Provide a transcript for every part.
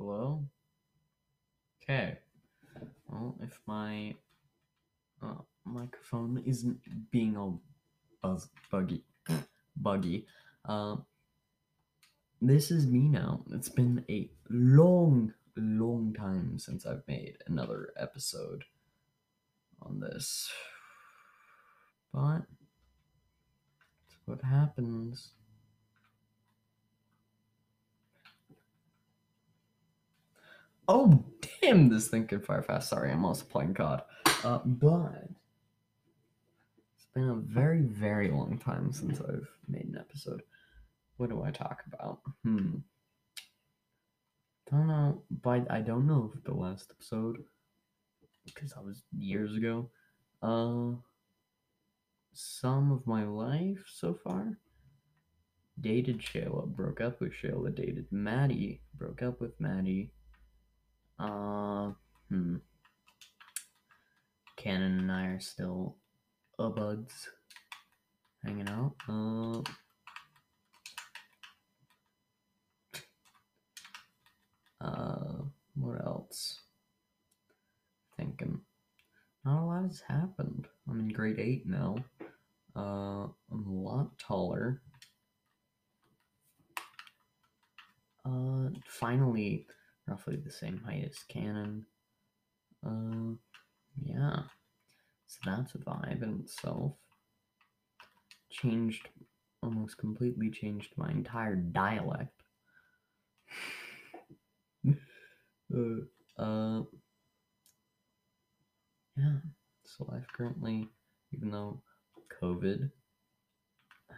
Hello? Okay. Well, if my uh, microphone isn't being all buzz buggy, buggy, uh, this is me now. It's been a long, long time since I've made another episode on this. But it's what happens. Oh, damn, this thing can fire fast. Sorry, I'm also playing COD. Uh, but it's been a very, very long time since I've made an episode. What do I talk about? Hmm. Don't know, but I don't know if the last episode, because that was years ago. Uh, some of my life so far. Dated Shayla, broke up with Shayla, dated Maddie, broke up with Maddie. Uh, hmm. Cannon and I are still a buds, hanging out. Uh, uh, what else? Thinking. Not a lot has happened. I'm in grade 8 now. Uh, I'm a lot taller. Uh, finally, roughly the same height as Canon. Uh, yeah. So that's a vibe in itself. Changed, almost completely changed my entire dialect. uh, uh, yeah. So life currently, even though COVID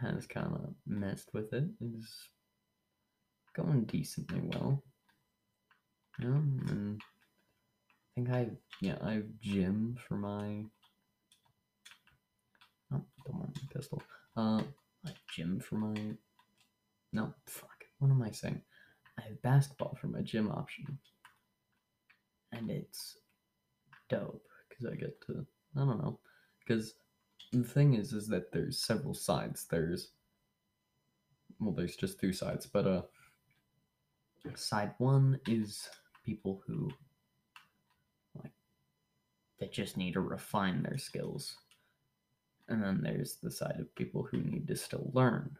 has kind of messed with it, is going decently well. Yeah, and I think I yeah I have gym for my oh don't want my pistol. Uh, I have gym for my no fuck. What am I saying? I have basketball for my gym option, and it's dope because I get to I don't know because the thing is is that there's several sides. There's well, there's just two sides, but uh, side one is people who like that just need to refine their skills. And then there's the side of people who need to still learn.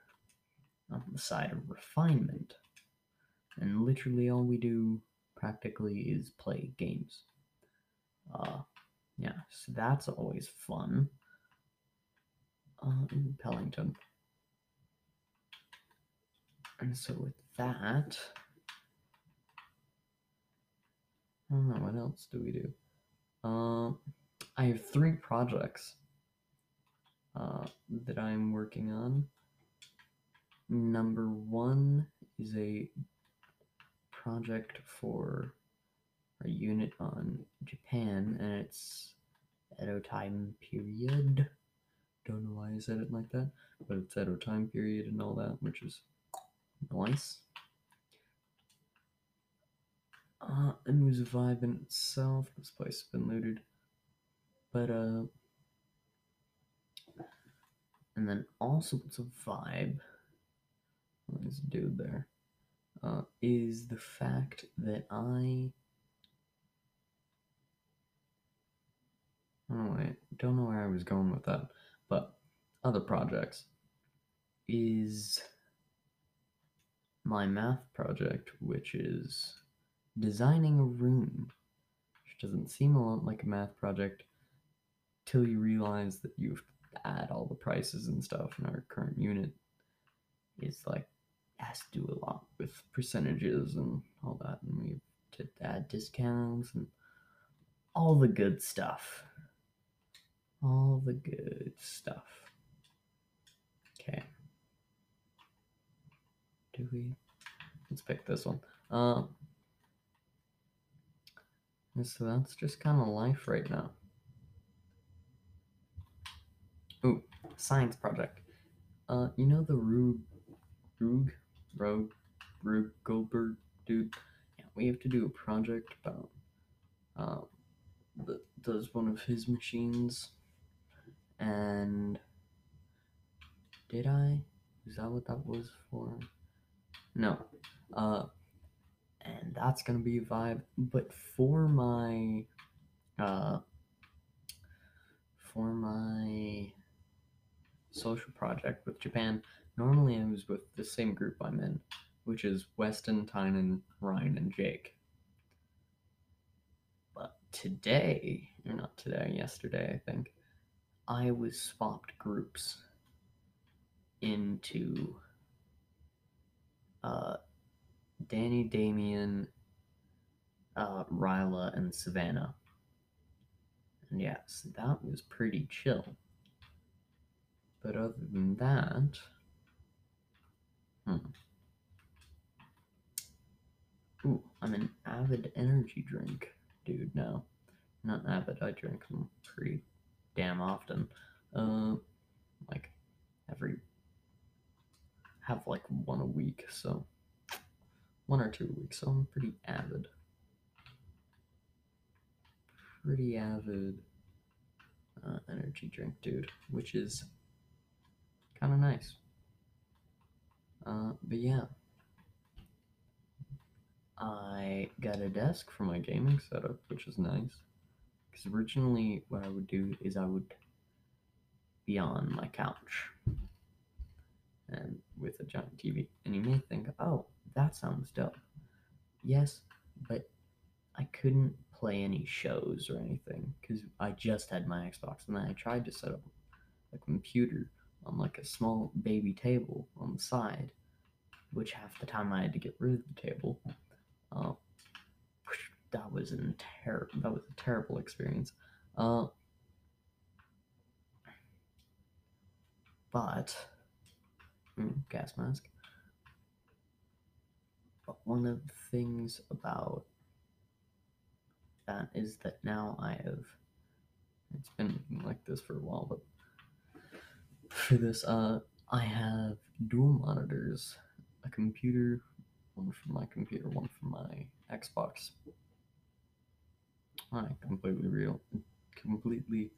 On the side of refinement. And literally all we do practically is play games. Uh yeah, so that's always fun. Uh, in Pellington. And so with that, What else do we do. Um, I have three projects uh, that I'm working on. Number one is a project for a unit on Japan, and it's Edo time period. Don't know why I said it like that, but it's Edo time period and all that, which is nice. Uh, and was a vibe in itself. This place has been looted. But, uh, and then also it's a vibe. A dude there. Uh, is the fact that I. Oh, wait. Don't know where I was going with that. But other projects is my math project, which is designing a room, which doesn't seem a lot like a math project till you realize that you have to add all the prices and stuff, and our current unit is like has to do a lot with percentages and all that, and we to add discounts and all the good stuff. All the good stuff. Okay. Do we? Let's pick this one. Uh, so that's just kind of life right now. Ooh, science project. Uh, you know the Rube, Rug, Rogue, Rube Goldberg dude? Yeah, we have to do a project about, um, that does one of his machines. And did I? Is that what that was for? No. Uh, and that's gonna be a vibe. But for my uh for my social project with Japan, normally I was with the same group I'm in, which is Weston, Tynan, Ryan, and Jake. But today, or not today, yesterday, I think, I was swapped groups into uh, Danny, Damien, uh, Ryla, and Savannah. And yes, that was pretty chill. But other than that, hmm. Ooh, I'm an avid energy drink dude now. Not avid, I drink them pretty damn often. Uh, like every have like one a week, so one or two weeks. So I'm pretty avid. Pretty avid uh, energy drink dude, which is kind of nice. Uh, but yeah, I got a desk for my gaming setup, which is nice. Because originally, what I would do is I would be on my couch and with a giant TV. And you may think, oh, that sounds dope. Yes, but I couldn't play any shows or anything because I just had my Xbox and then I tried to set up a computer on like a small baby table on the side, which half the time I had to get rid of the table. Uh, that was a ter- that was a terrible experience. Uh, but mm, gas mask. One of the things about that is that now I have. It's been like this for a while, but for this, uh, I have dual monitors, a computer, one for my computer, one for my Xbox. I completely real, completely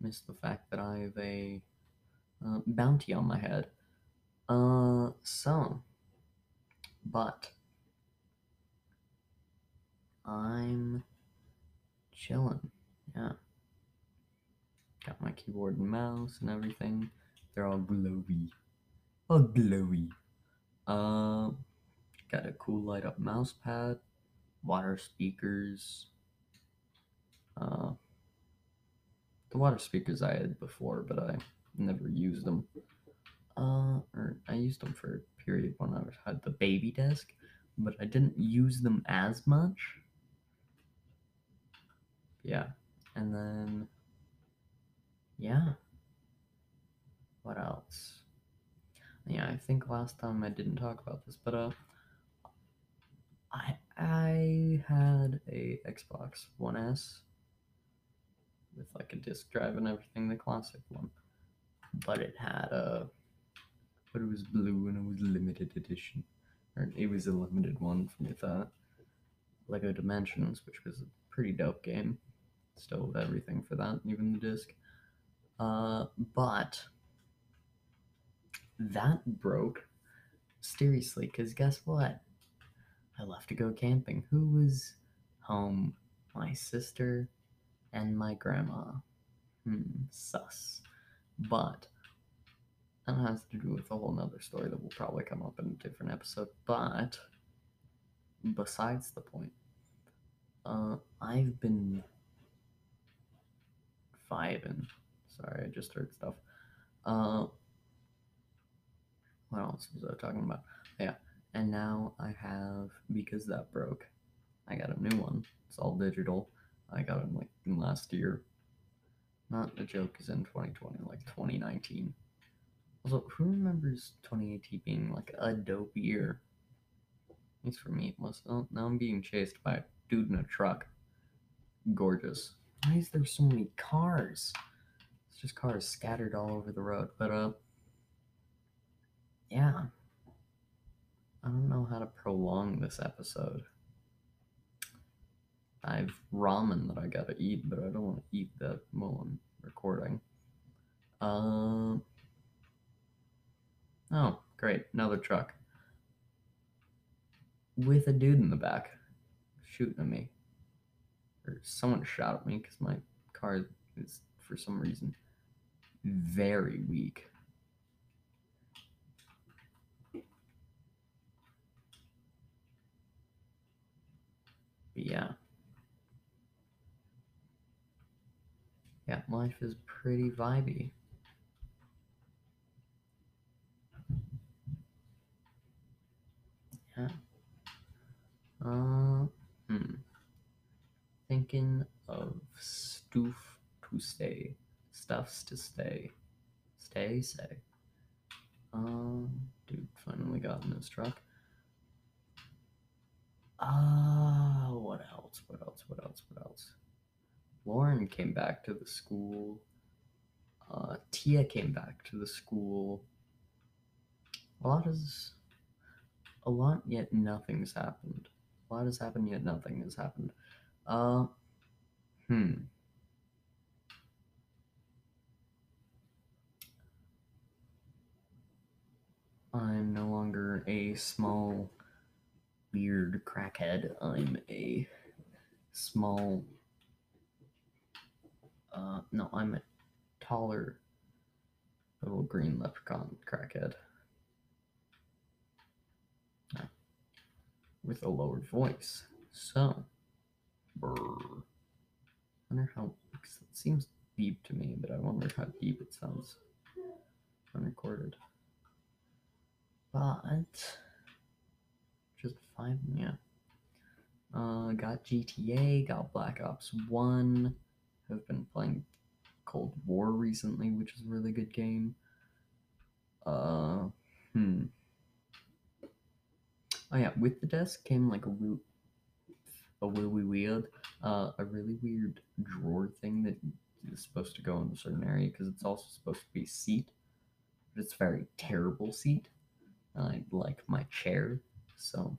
missed the fact that I have a uh, bounty on my head. Uh, so, but I'm chilling. Yeah, got my keyboard and mouse and everything. They're all glowy, all glowy. Uh, got a cool light up mouse pad, water speakers. Uh, the water speakers I had before, but I never used them. Uh, or I used them for a period when I had the baby desk, but I didn't use them as much. Yeah, and then yeah. What else? Yeah, I think last time I didn't talk about this, but uh, I I had a Xbox One S with like a disc drive and everything, the classic one. But it had a, but it was blue and it was limited edition, or it was a limited one with uh, Lego Dimensions, which was a pretty dope game. Still everything for that, even the disc. Uh, but that broke seriously, because guess what? I left to go camping. Who was home? My sister and my grandma. Hmm, sus. But that has to do with a whole nother story that will probably come up in a different episode. But besides the point, uh, I've been vibing. Sorry, I just heard stuff. Uh, what else was I talking about? Yeah, and now I have because that broke. I got a new one. It's all digital. I got it like last year. Not the joke is in 2020, like 2019. Also, who remembers 2018 being like a dope year? At least for me, it was. Oh, now I'm being chased by a dude in a truck. Gorgeous. Why is there so many cars? It's just cars scattered all over the road. But uh, yeah. I don't know how to prolong this episode. I have ramen that I gotta eat, but I don't want to eat that while I'm recording. Um. oh, great. Another truck. With a dude in the back. shooting at me. Or someone shot at me because my car is, for some reason, very weak. But yeah. Yeah, life is pretty vibey. Yeah. Hmm. Thinking of stoof to stay. Stuffs to stay. Stay, say. Um, dude finally got in his truck. Ah, uh, what else? What else? What else? What else? Lauren came back to the school. Uh, Tia came back to the school. A lot is a lot yet nothing's happened. A lot has happened yet nothing has happened. Uh, hmm. I'm no longer a small, weird crackhead. I'm a small. Uh, no, I'm a taller little green leprechaun crackhead. with a lowered voice. So, brr. Wonder how, it seems deep to me, but I wonder how deep it sounds unrecorded. But, just five, yeah. Uh, got GTA, got Black Ops 1, have been playing Cold War recently, which is a really good game. Uh, hmm. Oh yeah, with the desk came like a real, a really weird, uh, a really weird drawer thing that is supposed to go in a certain area because it's also supposed to be a seat, but it's a very terrible seat. I like my chair, so.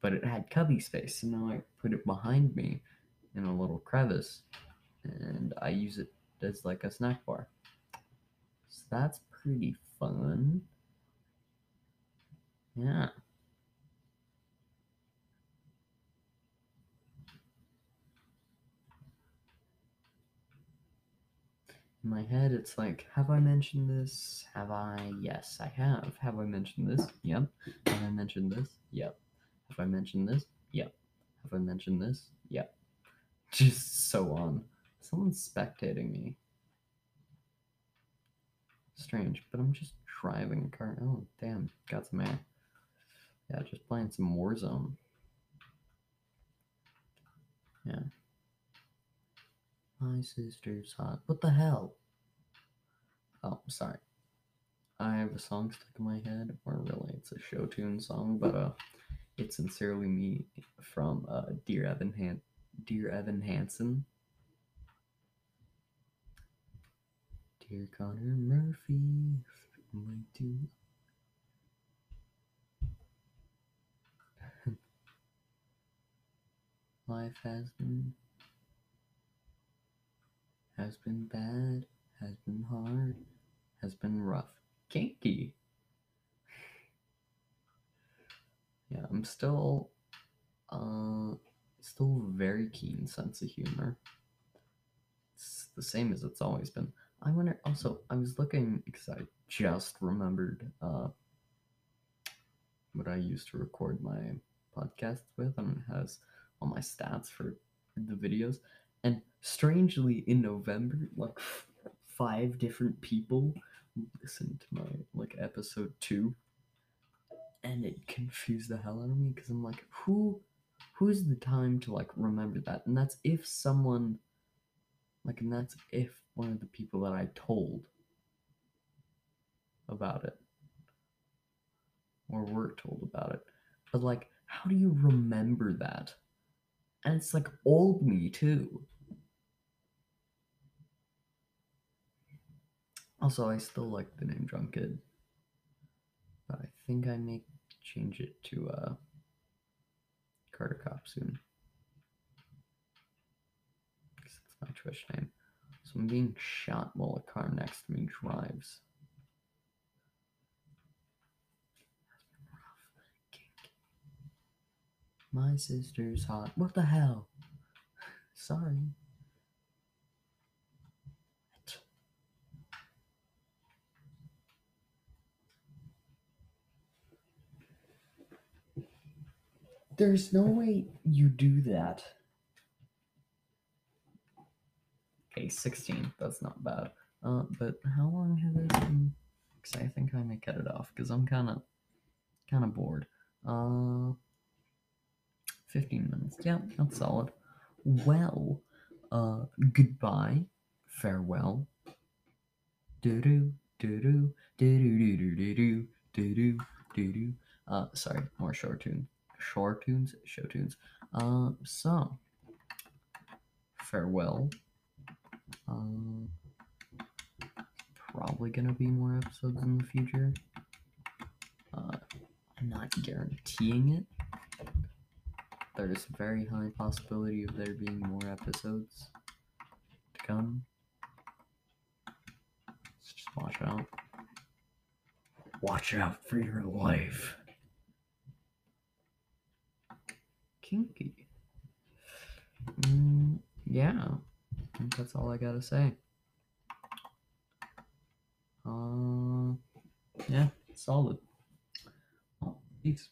But it had cubby space, so now I put it behind me in a little crevice, and I use it as like a snack bar. So that's pretty fun. Yeah. In my head, it's like, have I mentioned this? Have I? Yes, I have. Have I mentioned this? Yep. Have I mentioned this? Yep. Have I mentioned this? Yep. Have I mentioned this? Yep. Just so on. Someone's spectating me. Strange, but I'm just driving a car. Oh, damn. Got some air. Yeah, just playing some Warzone. Yeah. My sister's hot. What the hell? Oh, sorry. I have a song stuck in my head, or really, it's a show tune song, but uh, it's sincerely me from uh, Dear Evan Han- Dear Evan Hansen. Dear Connor Murphy, my too life has been has been bad, has been hard, has been rough, kinky. Yeah, I'm still uh still very keen sense of humor. It's the same as it's always been. I wonder also I was looking because I just remembered uh what I used to record my podcast with and it has all my stats for the videos. And strangely, in November, like five different people listened to my like episode two, and it confused the hell out of me because I'm like, who, who's the time to like remember that? And that's if someone, like, and that's if one of the people that I told about it or were told about it. But like, how do you remember that? And it's like old me too. Also, I still like the name Drunk Kid. But I think I may change it to uh, Carter Cop soon. Because it's my Twitch name. So I'm being shot while a car next to me drives. My sister's hot. What the hell? Sorry. There's no way you do that. Okay, 16. That's not bad. Uh, but how long has this been? Because I think I may cut it off because I'm kind of kind of bored. Uh, 15 minutes. Yeah, that's solid. Well, uh, goodbye, farewell. Do do do do do do do do do do do do do. Uh, sorry, more short tune, short tunes, show tunes. Uh, so farewell. Um, probably gonna be more episodes in the future. Uh, I'm not guaranteeing it. There's a very high possibility of there being more episodes to come. So just watch out. Watch out for your life. Kinky. Mm, yeah, I think that's all I gotta say. Uh, yeah, solid. Peace.